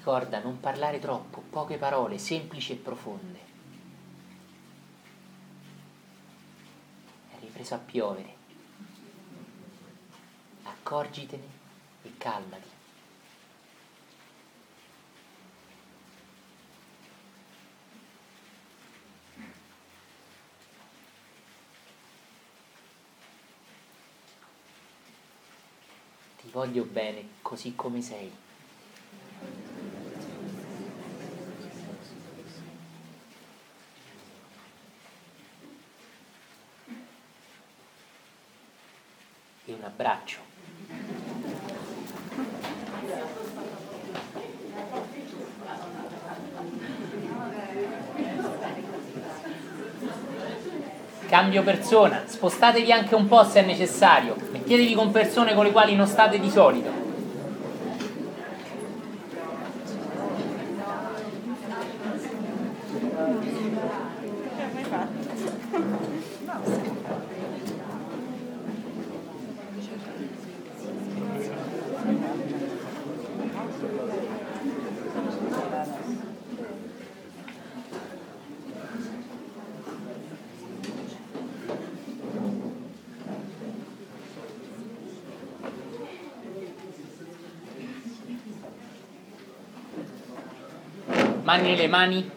Ricorda non parlare troppo, poche parole, semplici e profonde. È ripreso a piovere. Accorgitene e calmati. Ti voglio bene così come sei. E un abbraccio. Cambio persona, spostatevi anche un po' se è necessario, mettetevi con persone con le quali non state di solito. Mani nelle mani,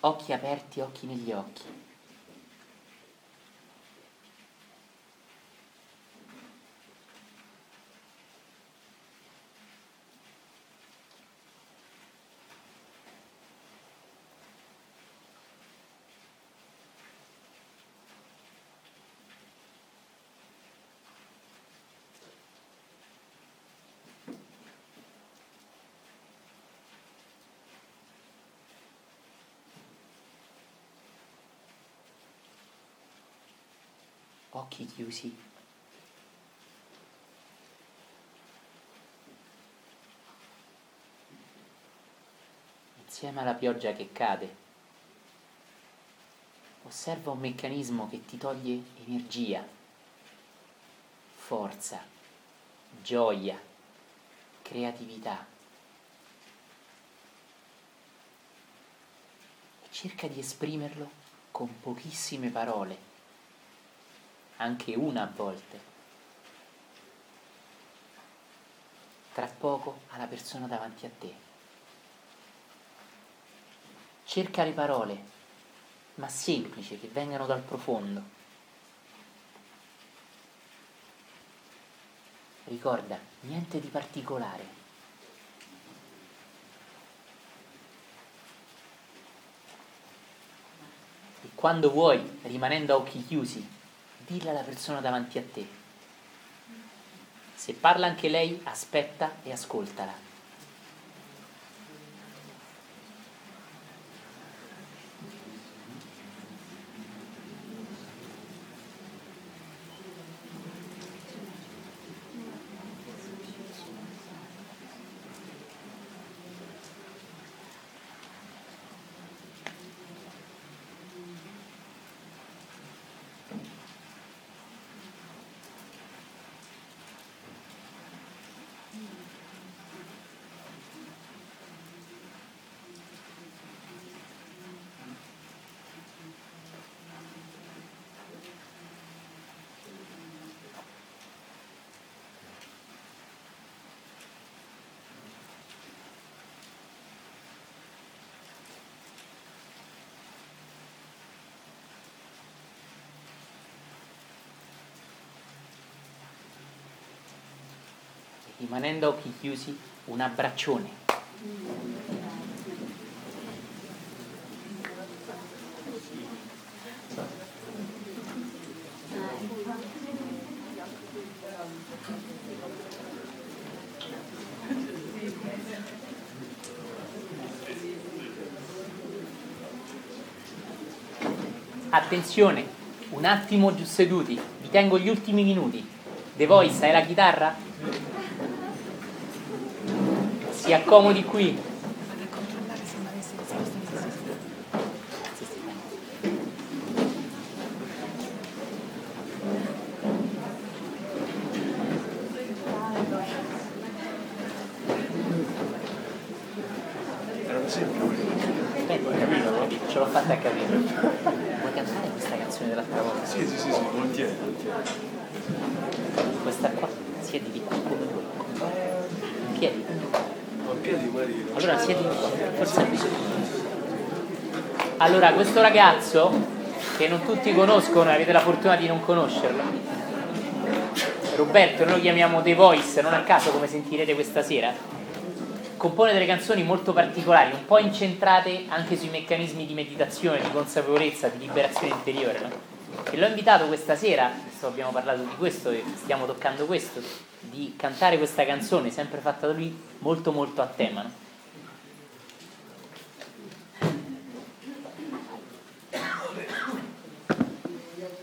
occhi aperti, occhi negli occhi. Occhi chiusi. Insieme alla pioggia che cade, osserva un meccanismo che ti toglie energia, forza, gioia, creatività. E cerca di esprimerlo con pochissime parole anche una a volte. Tra poco alla persona davanti a te. Cerca le parole, ma semplici, che vengano dal profondo. Ricorda, niente di particolare. E quando vuoi, rimanendo a occhi chiusi, dilla alla persona davanti a te. Se parla anche lei, aspetta e ascoltala. Rimanendo a occhi chiusi, un abbraccione. Attenzione, un attimo giù seduti, vi tengo gli ultimi minuti. The Voice, hai la chitarra? si accomodi qui. Ce l'ho fatta a capire. Vuoi cantare questa canzone dell'altra volta? Sì, sì, sì, volentieri, volentieri. Questa qua si è di qua. Allora siedi di qua, forse. Allora, questo ragazzo, che non tutti conoscono, avete la fortuna di non conoscerlo, Roberto, noi lo chiamiamo The Voice, non a caso come sentirete questa sera, compone delle canzoni molto particolari, un po' incentrate anche sui meccanismi di meditazione, di consapevolezza, di liberazione interiore. No? E l'ho invitato questa sera, adesso abbiamo parlato di questo e stiamo toccando questo, di cantare questa canzone, sempre fatta da lui, molto molto a tema. No?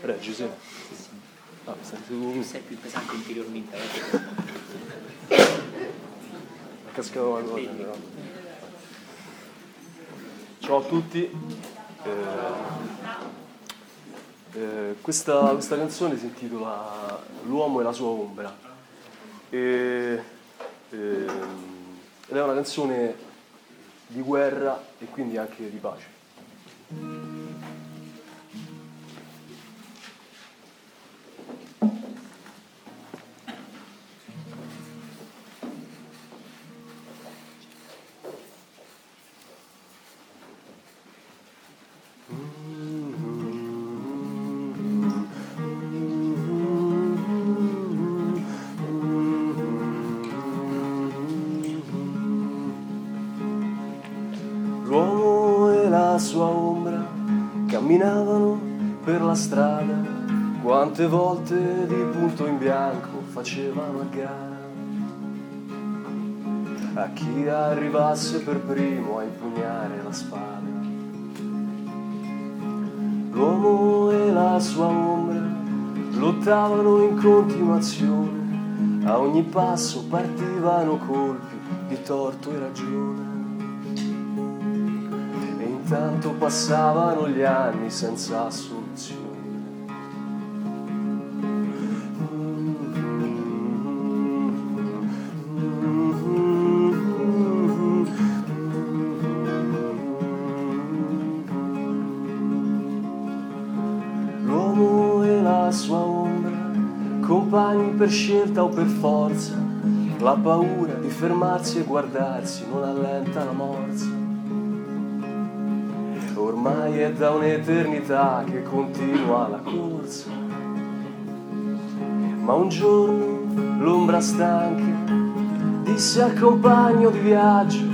Reggi, sì. Ah, stai tu. Sei più pesante interiormente. Cascava qualcosa però. Ciao a tutti. Eh, eh, questa, questa canzone si intitola L'uomo e la sua ombra. E, ehm, ed è una canzone di guerra e quindi anche di pace. Camminavano per la strada, quante volte di punto in bianco facevano a gara. A chi arrivasse per primo a impugnare la spada. L'uomo e la sua ombra lottavano in continuazione, a ogni passo partivano colpi di torto e ragione. Intanto passavano gli anni senza soluzione. L'uomo e la sua ombra, compagni per scelta o per forza, la paura di fermarsi e guardarsi non allenta la morsa. Ormai è da un'eternità che continua la corsa. Ma un giorno l'ombra stanca disse al compagno di viaggio,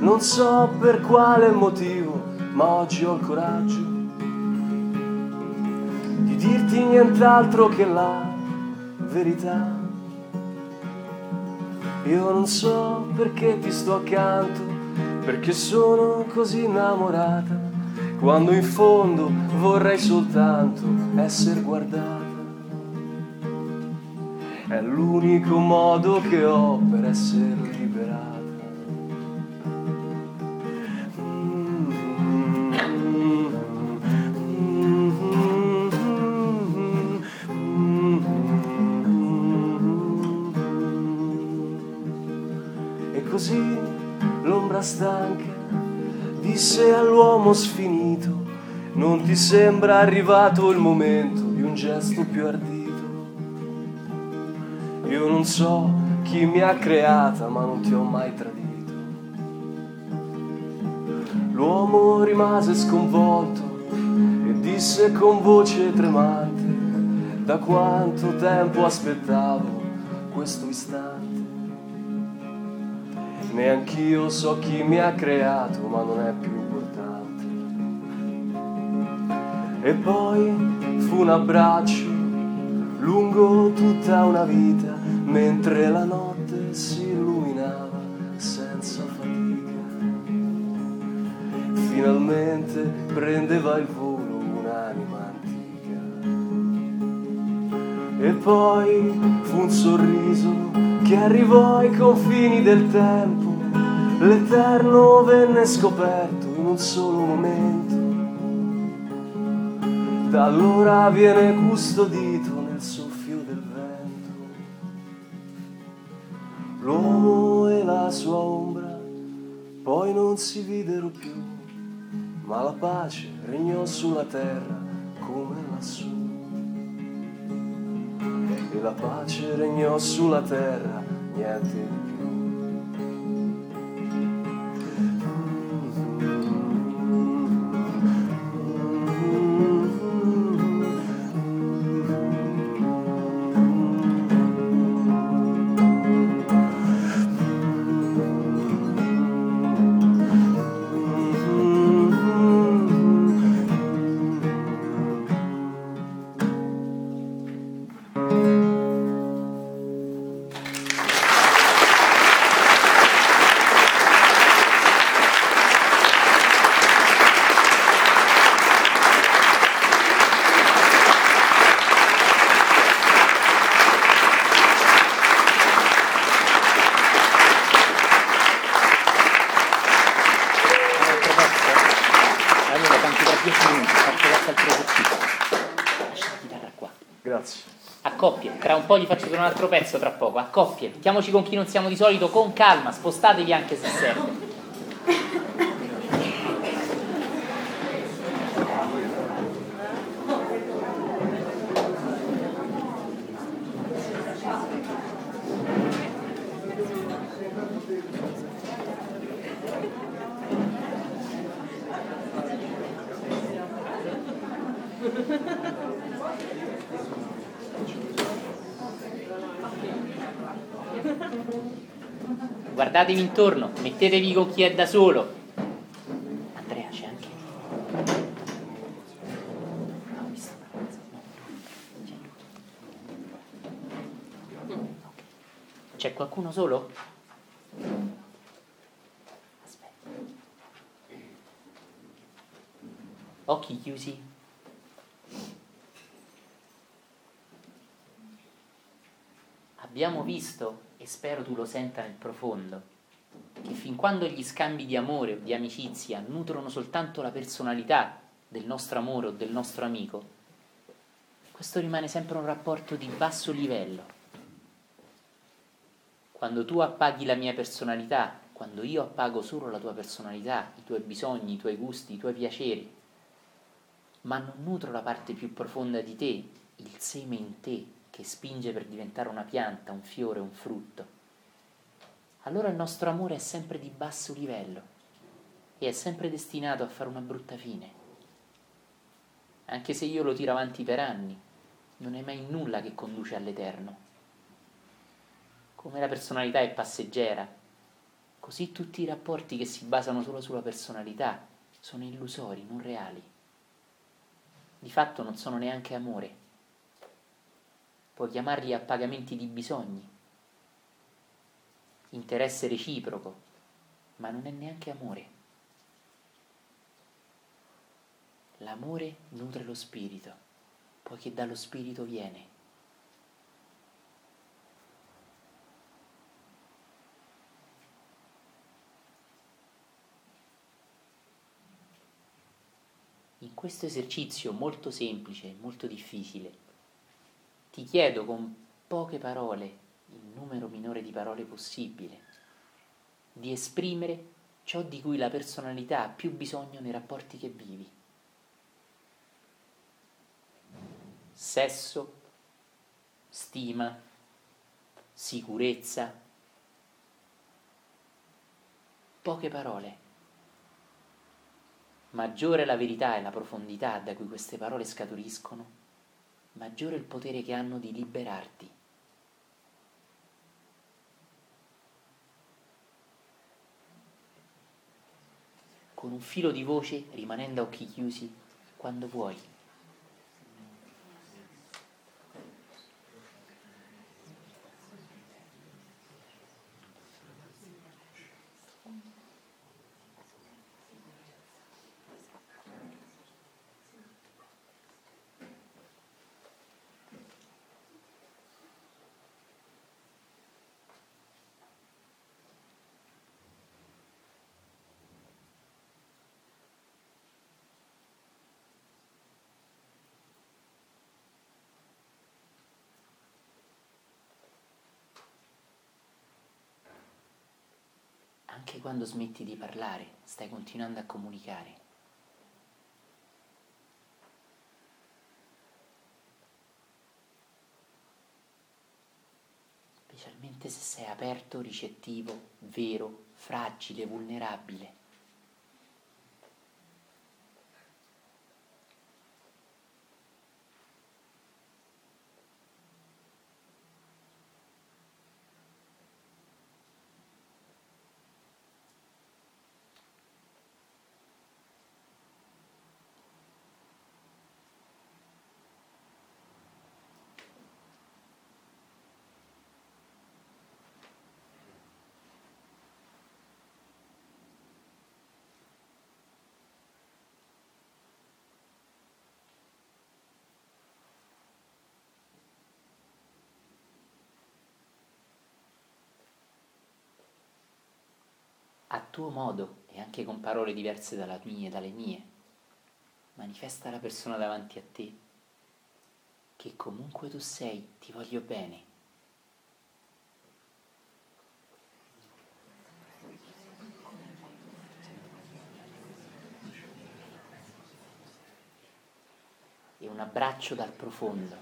non so per quale motivo, ma oggi ho il coraggio di dirti nient'altro che la verità. Io non so perché ti sto accanto, perché sono così innamorata, quando in fondo vorrei soltanto essere guardata. È l'unico modo che ho per essere liberata. All'uomo sfinito, non ti sembra arrivato il momento di un gesto più ardito? Io non so chi mi ha creata, ma non ti ho mai tradito. L'uomo rimase sconvolto e disse con voce tremante, da quanto tempo aspettavo questo istante. Neanch'io so chi mi ha creato, ma non è più E poi fu un abbraccio lungo tutta una vita, mentre la notte si illuminava senza fatica. Finalmente prendeva il volo un'anima antica. E poi fu un sorriso che arrivò ai confini del tempo, l'eterno venne scoperto in un solo momento. Da allora viene custodito nel soffio del vento. L'uomo e la sua ombra poi non si videro più, ma la pace regnò sulla terra come lassù. E la pace regnò sulla terra, niente di po' gli faccio un altro pezzo tra poco, a coppie, mettiamoci con chi non siamo di solito, con calma, spostatevi anche se serve. Guardatevi intorno, mettetevi con chi è da solo. Andrea c'è anche. C'è qualcuno solo? Aspetta. Occhi chiusi. Abbiamo visto e spero tu lo senta nel profondo, fin quando gli scambi di amore o di amicizia nutrono soltanto la personalità del nostro amore o del nostro amico, questo rimane sempre un rapporto di basso livello. Quando tu appaghi la mia personalità, quando io appago solo la tua personalità, i tuoi bisogni, i tuoi gusti, i tuoi piaceri, ma non nutro la parte più profonda di te, il seme in te, che spinge per diventare una pianta, un fiore, un frutto, allora il nostro amore è sempre di basso livello e è sempre destinato a fare una brutta fine. Anche se io lo tiro avanti per anni, non è mai nulla che conduce all'eterno. Come la personalità è passeggera, così tutti i rapporti che si basano solo sulla personalità sono illusori, non reali. Di fatto non sono neanche amore puoi chiamarli appagamenti di bisogni, interesse reciproco, ma non è neanche amore. L'amore nutre lo spirito, poiché dallo spirito viene. In questo esercizio molto semplice, molto difficile, ti chiedo con poche parole, il numero minore di parole possibile, di esprimere ciò di cui la personalità ha più bisogno nei rapporti che vivi. Sesso, stima, sicurezza, poche parole. Maggiore la verità e la profondità da cui queste parole scaturiscono, maggiore il potere che hanno di liberarti. Con un filo di voce, rimanendo a occhi chiusi, quando vuoi. anche quando smetti di parlare, stai continuando a comunicare. Specialmente se sei aperto, ricettivo, vero, fragile, vulnerabile. A tuo modo e anche con parole diverse dalla mia dalle mie, manifesta alla persona davanti a te che comunque tu sei, ti voglio bene. E un abbraccio dal profondo.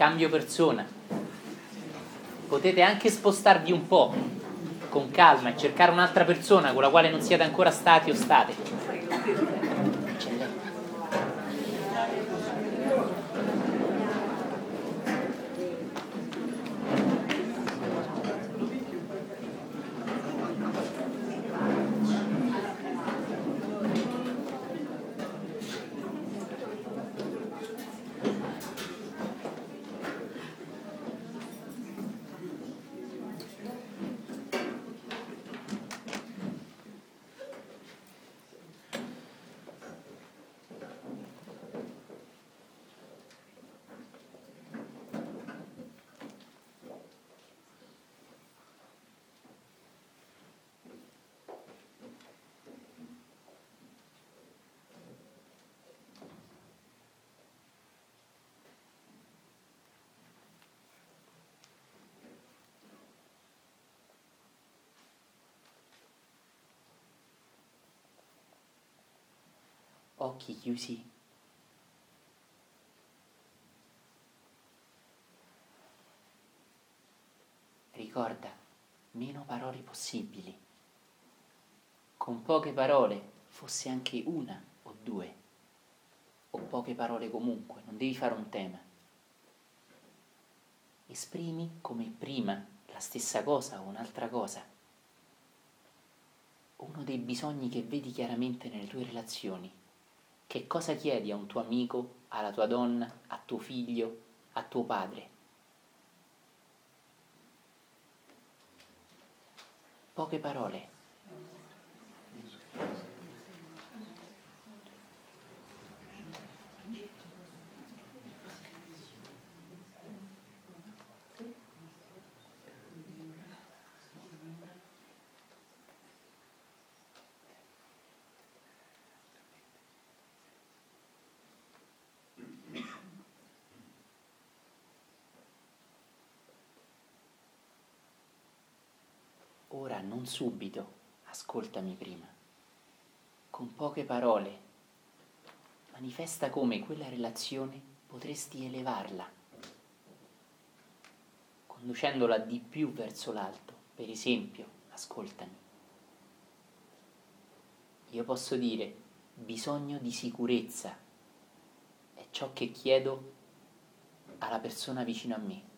Cambio persona. Potete anche spostarvi un po' con calma e cercare un'altra persona con la quale non siete ancora stati o state. Occhi chiusi. Ricorda, meno parole possibili. Con poche parole, fosse anche una o due, o poche parole comunque, non devi fare un tema. Esprimi come prima la stessa cosa o un'altra cosa. Uno dei bisogni che vedi chiaramente nelle tue relazioni che cosa chiedi a un tuo amico, alla tua donna, a tuo figlio, a tuo padre? Poche parole. Ora non subito, ascoltami prima. Con poche parole, manifesta come quella relazione potresti elevarla, conducendola di più verso l'alto. Per esempio, ascoltami. Io posso dire bisogno di sicurezza è ciò che chiedo alla persona vicino a me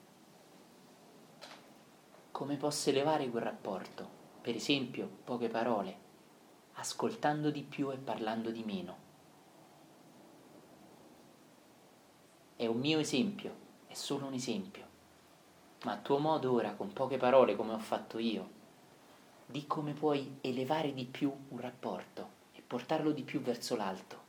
come posso elevare quel rapporto? Per esempio, poche parole, ascoltando di più e parlando di meno. È un mio esempio, è solo un esempio, ma a tuo modo ora, con poche parole come ho fatto io, di come puoi elevare di più un rapporto e portarlo di più verso l'alto.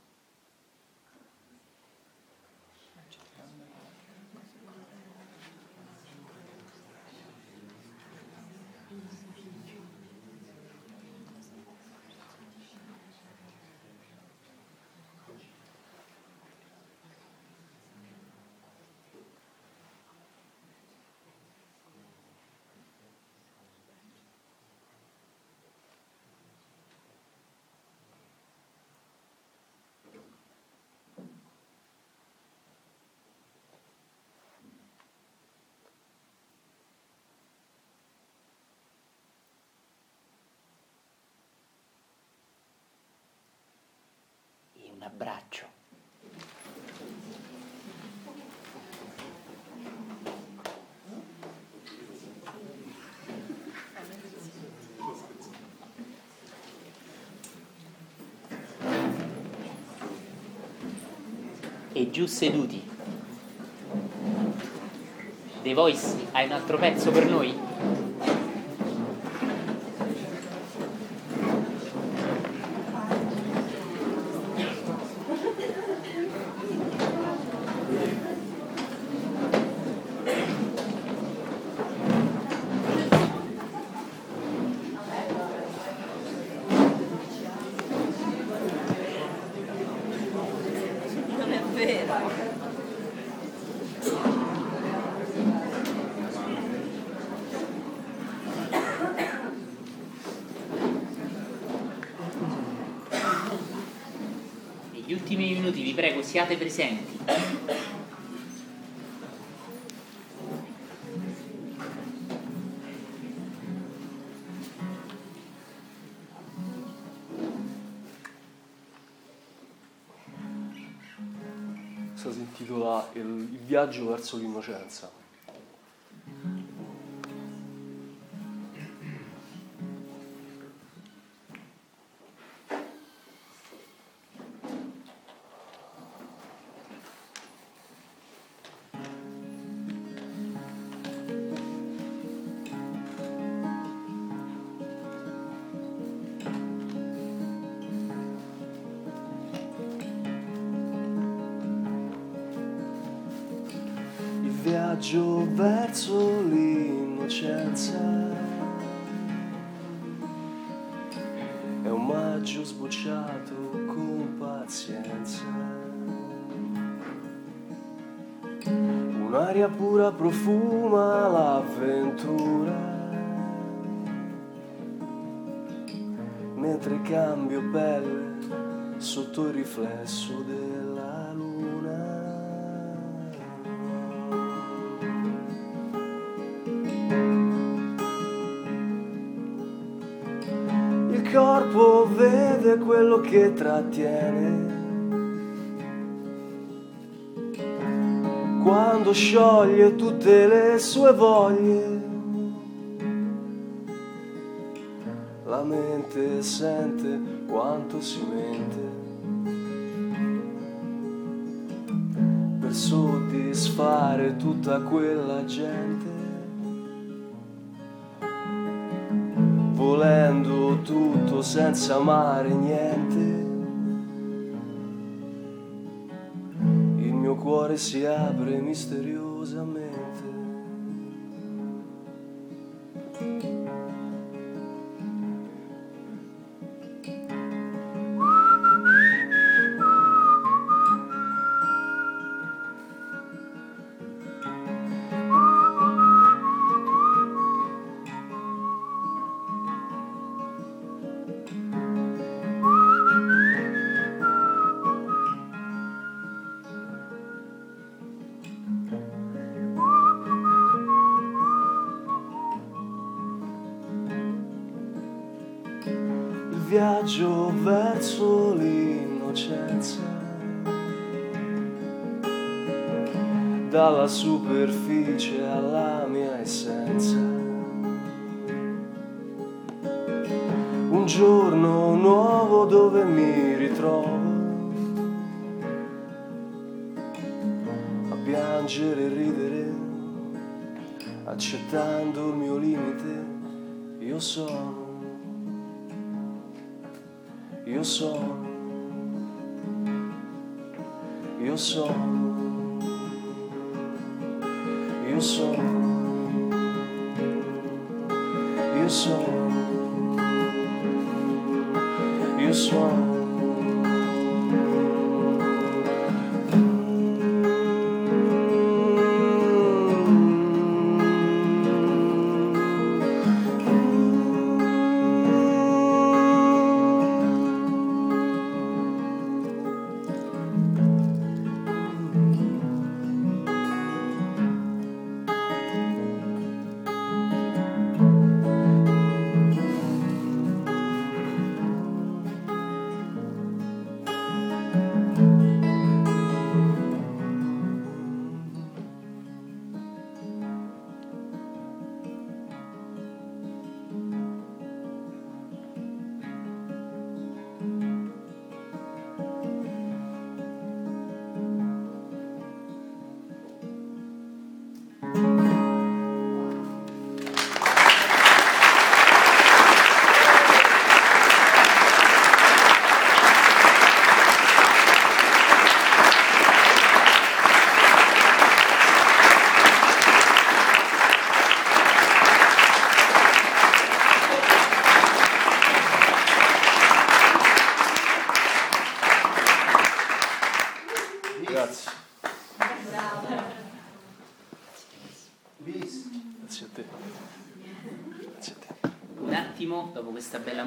Abbraccio. E giù seduti. The Voice, hai un altro pezzo per noi? Siate presenti. Si intitola Il viaggio verso l'innocenza. È un maggio sbocciato con pazienza. Un'aria pura profuma l'avventura. Mentre cambio pelle sotto il riflesso della quello che trattiene. Quando scioglie tutte le sue voglie, la mente sente quanto si mente. Per soddisfare tutta quella gente. Senza amare niente. Il mio cuore si apre misteriosamente. Viaggio verso l'innocenza. Dalla superficie alla mia essenza. Un giorno nuovo dove mi ritrovo a piangere e ridere, accettando il mio limite, io sono io sono, io sono, io sono, io sono,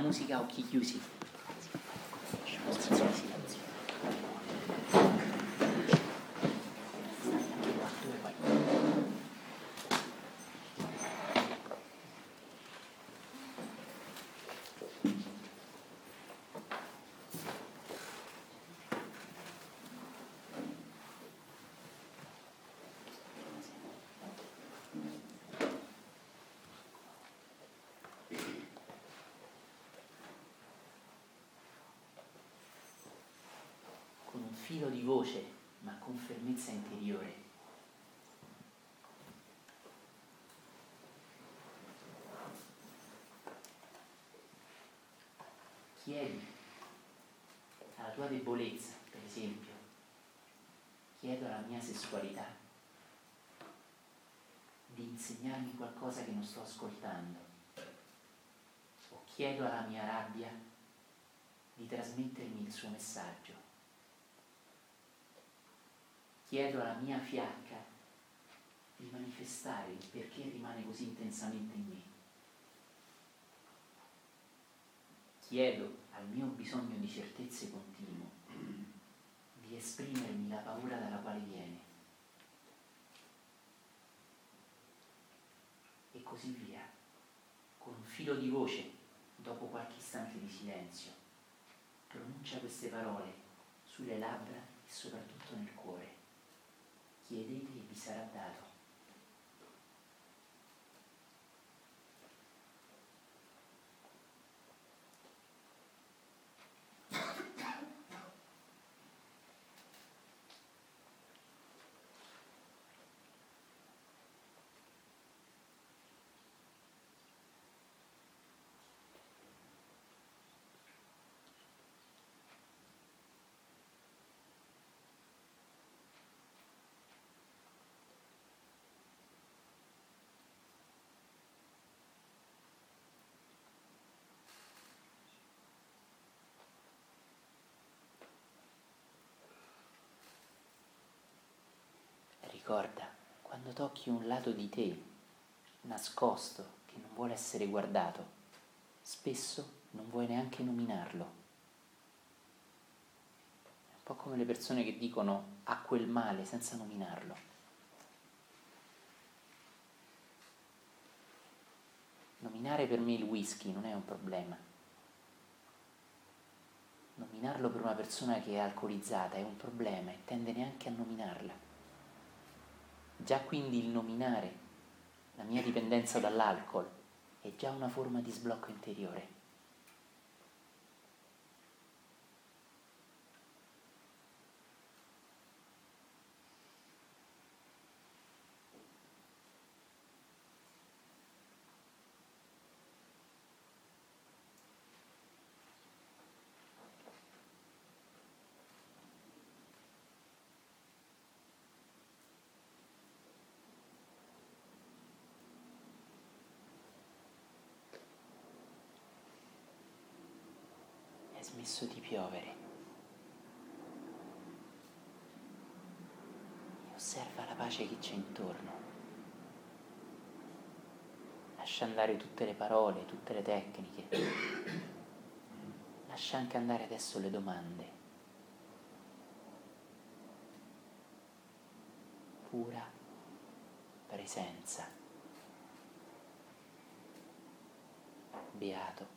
questa bella musica, occhi chiusi. Filo di voce, ma con fermezza interiore. Chiedi alla tua debolezza, per esempio, chiedo alla mia sessualità. Di insegnarmi qualcosa che non sto ascoltando, o chiedo alla mia rabbia di trasmettermi il suo messaggio chiedo alla mia fiacca di manifestare il perché rimane così intensamente in me. Chiedo al mio bisogno di certezze continuo di esprimermi la paura dalla quale viene. E così via, con un filo di voce, dopo qualche istante di silenzio, pronuncia queste parole sulle labbra e soprattutto nel cuore chiedete e vi sarà dato. Ricorda, quando tocchi un lato di te nascosto che non vuole essere guardato, spesso non vuoi neanche nominarlo. È un po' come le persone che dicono a quel male senza nominarlo. Nominare per me il whisky non è un problema. Nominarlo per una persona che è alcolizzata è un problema e tende neanche a nominarla. Già quindi il nominare la mia dipendenza dall'alcol è già una forma di sblocco interiore. Smesso di piovere. Osserva la pace che c'è intorno. Lascia andare tutte le parole, tutte le tecniche. Lascia anche andare adesso le domande. Pura presenza. Beato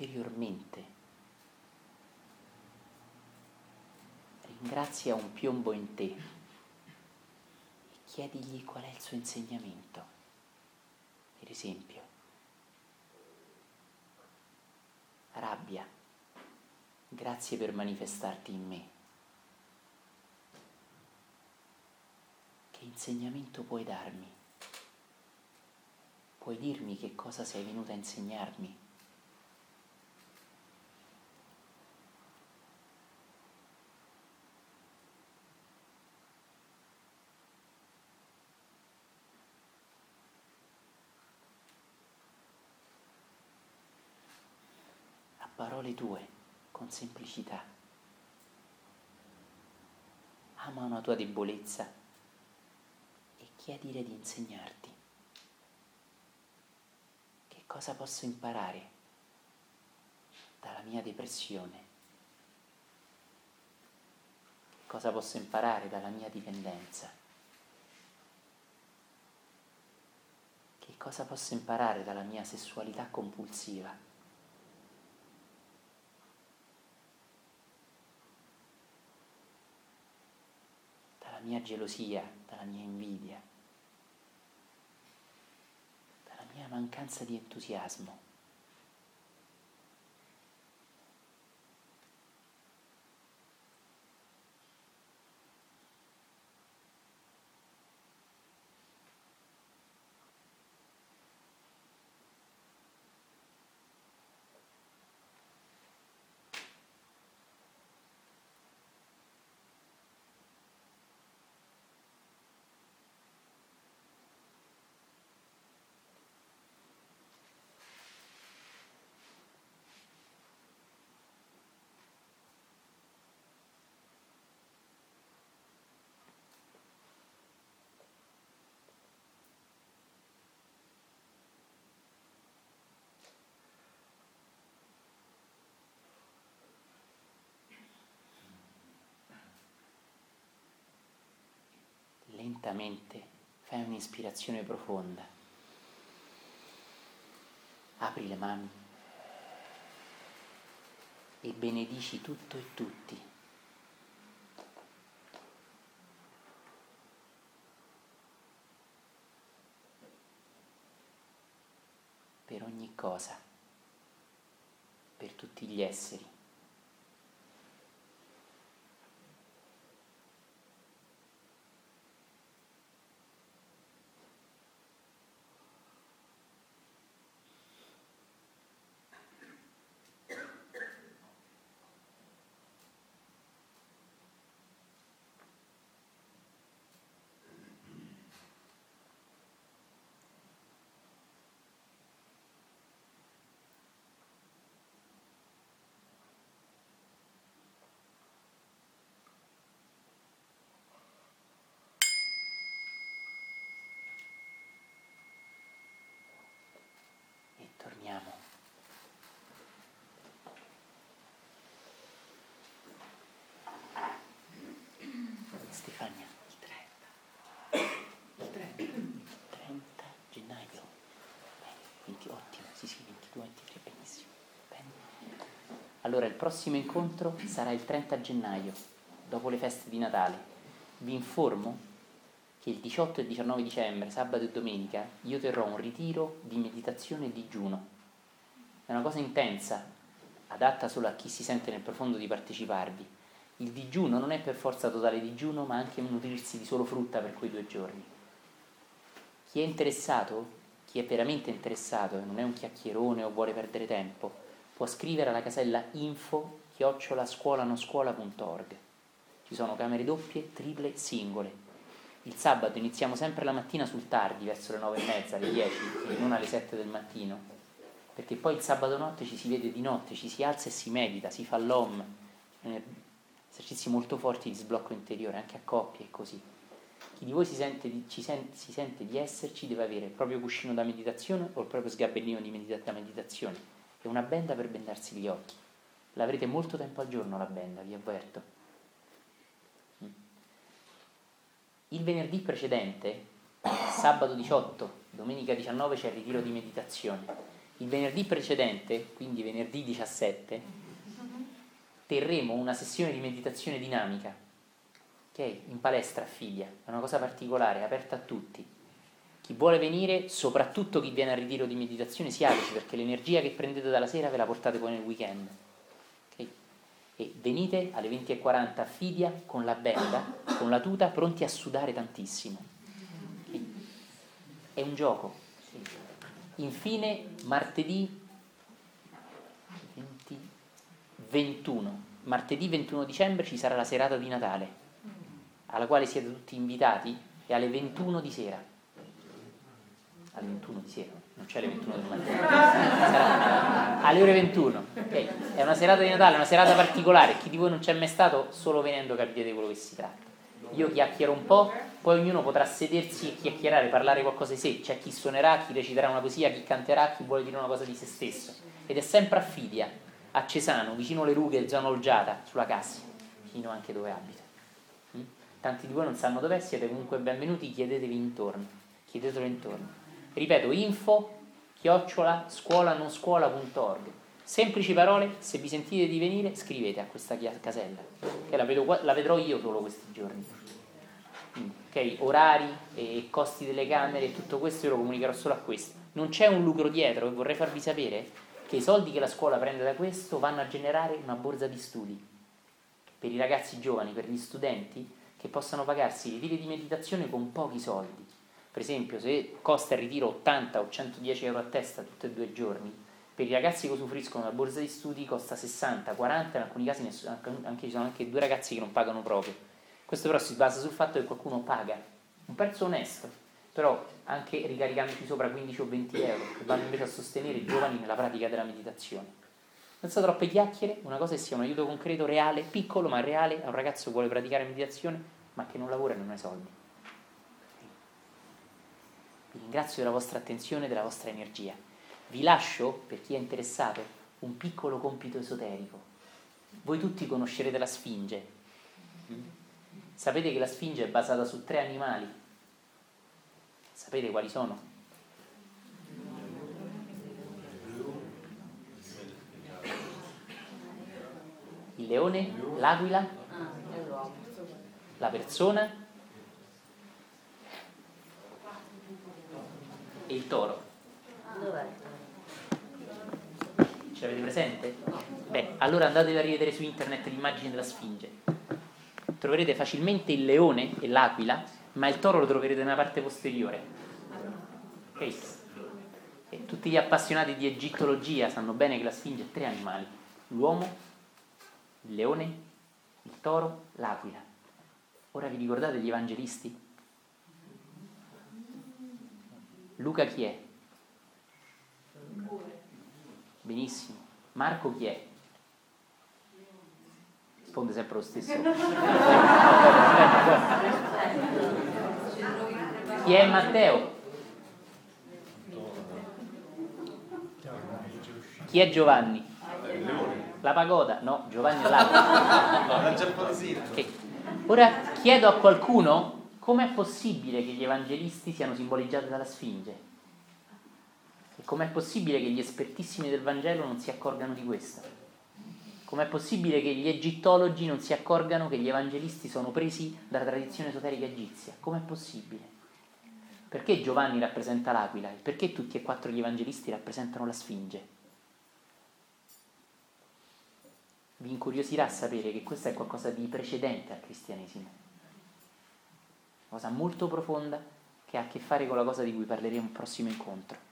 interiormente. Ringrazia un piombo in te e chiedigli qual è il suo insegnamento. Per esempio, rabbia, grazie per manifestarti in me. Che insegnamento puoi darmi? Puoi dirmi che cosa sei venuta a insegnarmi? A parole tue, con semplicità. Ama una tua debolezza e chiedile di insegnarti cosa posso imparare dalla mia depressione? Cosa posso imparare dalla mia dipendenza? Che cosa posso imparare dalla mia sessualità compulsiva? Dalla mia gelosia, dalla mia invidia? mia mancanza di entusiasmo. Lentamente fai un'ispirazione profonda. Apri le mani e benedici tutto e tutti. Per ogni cosa, per tutti gli esseri. torniamo. Stefania, il 30. Il 30. 30 gennaio. Bene, quindi ottimo, sì sì, 22, 23, benissimo. Bene. Allora il prossimo incontro sarà il 30 gennaio, dopo le feste di Natale. Vi informo che il 18 e 19 dicembre, sabato e domenica, io terrò un ritiro di meditazione e digiuno. È una cosa intensa, adatta solo a chi si sente nel profondo di parteciparvi. Il digiuno non è per forza totale digiuno, ma anche nutrirsi di solo frutta per quei due giorni. Chi è interessato, chi è veramente interessato e non è un chiacchierone o vuole perdere tempo, può scrivere alla casella info chiocciolascuolanoscuola.org. Ci sono camere doppie, triple, singole il sabato iniziamo sempre la mattina sul tardi, verso le nove e mezza, alle 10, e non alle 7 del mattino, perché poi il sabato notte ci si vede di notte, ci si alza e si medita, si fa l'om, esercizi molto forti di sblocco interiore, anche a coppie e così. Chi di voi si sente di, sen- si sente di esserci deve avere il proprio cuscino da meditazione o il proprio sgabellino da meditazione e una benda per bendarsi gli occhi. L'avrete molto tempo al giorno la benda, vi avverto. Il venerdì precedente, sabato 18, domenica 19 c'è il ritiro di meditazione. Il venerdì precedente, quindi venerdì 17, terremo una sessione di meditazione dinamica, ok? In palestra a figlia, è una cosa particolare, aperta a tutti. Chi vuole venire, soprattutto chi viene al ritiro di meditazione, siateci perché l'energia che prendete dalla sera ve la portate poi nel weekend. Okay? E venite alle 20.40 a Fidia con la benda, con la tuta, pronti a sudare tantissimo. Okay? È un gioco, Infine, martedì 20, 21, martedì 21 dicembre ci sarà la serata di Natale, alla quale siete tutti invitati, e alle 21 di sera. Alle 21 di sera, non c'è alle 21 del mattino, alle ore 21. Okay. È una serata di Natale, una serata particolare, chi di voi non c'è mai stato, solo venendo capite di quello che si tratta. Io chiacchiero un po', poi ognuno potrà sedersi e chiacchierare, parlare qualcosa di sé. C'è chi suonerà, chi reciterà una poesia, chi canterà, chi vuole dire una cosa di se stesso. Ed è sempre a Fidia, a Cesano, vicino alle rughe, zona Olgiata, sulla Cassia, vicino anche dove abita. Mm? Tanti di voi non sanno dov'è, siete comunque benvenuti, chiedetevi intorno. Chiedetelo intorno. Ripeto, info chiocciola scuola-non-scuola.org Semplici parole, se vi sentite di venire, scrivete a questa casella, che la, vedo, la vedrò io solo questi giorni. Ok, orari e costi delle camere e tutto questo io lo comunicherò solo a questo. Non c'è un lucro dietro e vorrei farvi sapere che i soldi che la scuola prende da questo vanno a generare una borsa di studi per i ragazzi giovani, per gli studenti che possano pagarsi i ritiri di meditazione con pochi soldi. Per esempio, se costa il ritiro 80 o 110 euro a testa tutti e due i giorni, per i ragazzi che usufruiscono della borsa di studi costa 60, 40, in alcuni casi anche, ci sono anche due ragazzi che non pagano proprio. Questo però si basa sul fatto che qualcuno paga un prezzo onesto, però anche ricaricandoci sopra 15 o 20 euro, che vanno invece a sostenere i giovani nella pratica della meditazione. Senza troppe chiacchiere, una cosa è sia un aiuto concreto, reale, piccolo ma reale a un ragazzo che vuole praticare meditazione ma che non lavora e non ha soldi. Vi ringrazio della vostra attenzione e della vostra energia. Vi lascio, per chi è interessato, un piccolo compito esoterico. Voi tutti conoscerete la Sfinge. Sapete che la Sfinge è basata su tre animali. Sapete quali sono? Il leone, l'aquila, la persona e il toro. Ce l'avete presente? Beh, allora andatevi a rivedere su internet l'immagine della Sfinge troverete facilmente il leone e l'aquila, ma il toro lo troverete nella parte posteriore. Okay. E tutti gli appassionati di egittologia sanno bene che la Sfinge ha tre animali, l'uomo, il leone, il toro, l'aquila. Ora vi ricordate gli evangelisti? Luca chi è? Benissimo. Marco chi è? risponde sempre lo stesso. Chi è Matteo? Chi è Giovanni? La pagoda? No, Giovanni è l'acqua. Okay. Ora chiedo a qualcuno com'è possibile che gli evangelisti siano simboleggiati dalla Sfinge? E com'è possibile che gli espertissimi del Vangelo non si accorgano di questo? Com'è possibile che gli egittologi non si accorgano che gli evangelisti sono presi dalla tradizione esoterica egizia? Com'è possibile? Perché Giovanni rappresenta l'aquila perché tutti e quattro gli evangelisti rappresentano la sfinge? Vi incuriosirà sapere che questo è qualcosa di precedente al cristianesimo, cosa molto profonda che ha a che fare con la cosa di cui parleremo al prossimo incontro.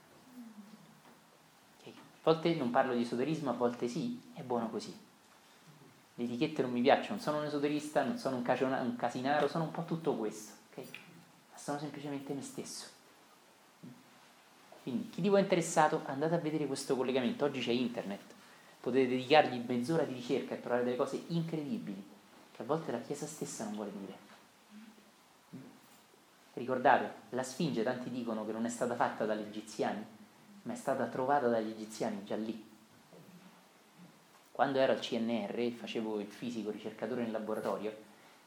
A volte non parlo di esoterismo, a volte sì, è buono così le etichette non mi piacciono, sono un esoterista, non sono un, caciona, un casinaro, sono un po' tutto questo, ok? Ma sono semplicemente me stesso. Quindi chi di voi è interessato andate a vedere questo collegamento, oggi c'è internet, potete dedicargli mezz'ora di ricerca e trovare delle cose incredibili che a volte la Chiesa stessa non vuole dire. Ricordate, la Sfinge tanti dicono che non è stata fatta dagli egiziani, ma è stata trovata dagli egiziani già lì. Quando ero al CNR e facevo il fisico ricercatore nel laboratorio,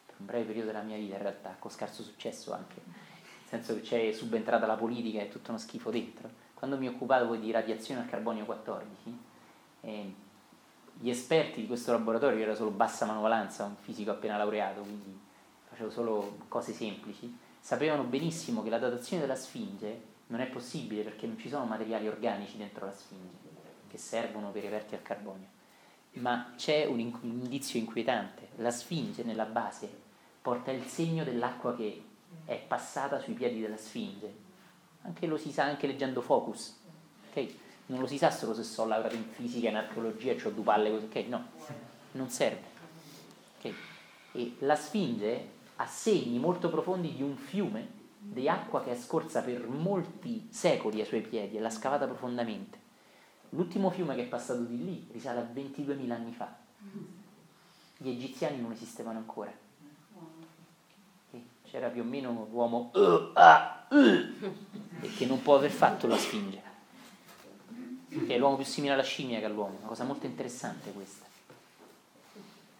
per un breve periodo della mia vita in realtà, con scarso successo anche, nel senso che c'è subentrata la politica e tutto uno schifo dentro, quando mi occupavo di radiazione al carbonio 14, eh, gli esperti di questo laboratorio, era solo bassa manovalanza, un fisico appena laureato, quindi facevo solo cose semplici, sapevano benissimo che la datazione della Sfinge non è possibile perché non ci sono materiali organici dentro la Sfinge che servono per i reperti al carbonio. Ma c'è un, indizio inquietante, la Sfinge nella base porta il segno dell'acqua che è passata sui piedi della Sfinge. Anche lo si sa anche leggendo Focus. Okay? Non lo si sa solo se sono laureato in fisica, in archeologia ho due palle così. No, non serve. Okay? E la Sfinge ha segni molto profondi di un fiume di acqua che è scorsa per molti secoli ai suoi piedi e l'ha scavata profondamente. L'ultimo fiume che è passato di lì risale a 22.000 anni fa. Gli egiziani non esistevano ancora. C'era più o meno l'uomo uh, ah, uh, che non può aver fatto la sfinge. È l'uomo più simile alla scimmia che all'uomo, una cosa molto interessante questa.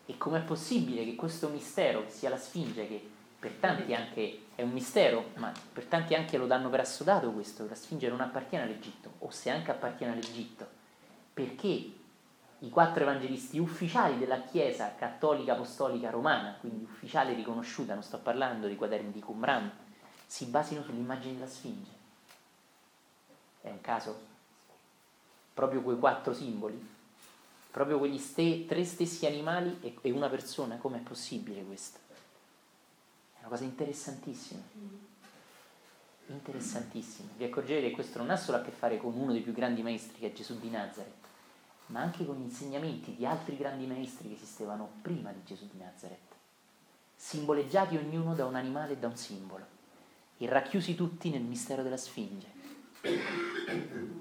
E com'è possibile che questo mistero, che sia la Sfinge, che per tanti anche è un mistero, ma per tanti anche lo danno per assodato questo, la Sfinge non appartiene all'Egitto, o se anche appartiene all'Egitto, perché i quattro evangelisti ufficiali della Chiesa cattolica apostolica romana, quindi ufficiale riconosciuta, non sto parlando di quaderni di Qumran, si basino sull'immagine della Sfinge. È un caso? Proprio quei quattro simboli proprio quegli ste- tre stessi animali e, e una persona, com'è possibile questo? È una cosa interessantissima. Interessantissima. Vi accorgerete che questo non ha solo a che fare con uno dei più grandi maestri che è Gesù di Nazareth, ma anche con gli insegnamenti di altri grandi maestri che esistevano prima di Gesù di Nazareth, simboleggiati ognuno da un animale e da un simbolo, e racchiusi tutti nel mistero della Sfinge.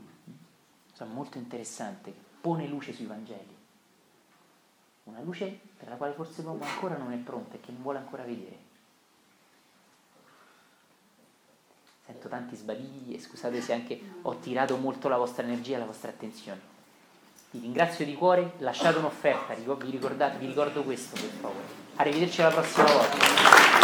Insomma, molto interessante pone luce sui Vangeli. Una luce per la quale forse l'uomo ancora non è pronto e che non vuole ancora vedere. Sento tanti sbadigli e scusate se anche ho tirato molto la vostra energia e la vostra attenzione. Vi ringrazio di cuore, lasciate un'offerta, vi, ricordate, vi ricordo questo per favore. Arrivederci alla prossima volta.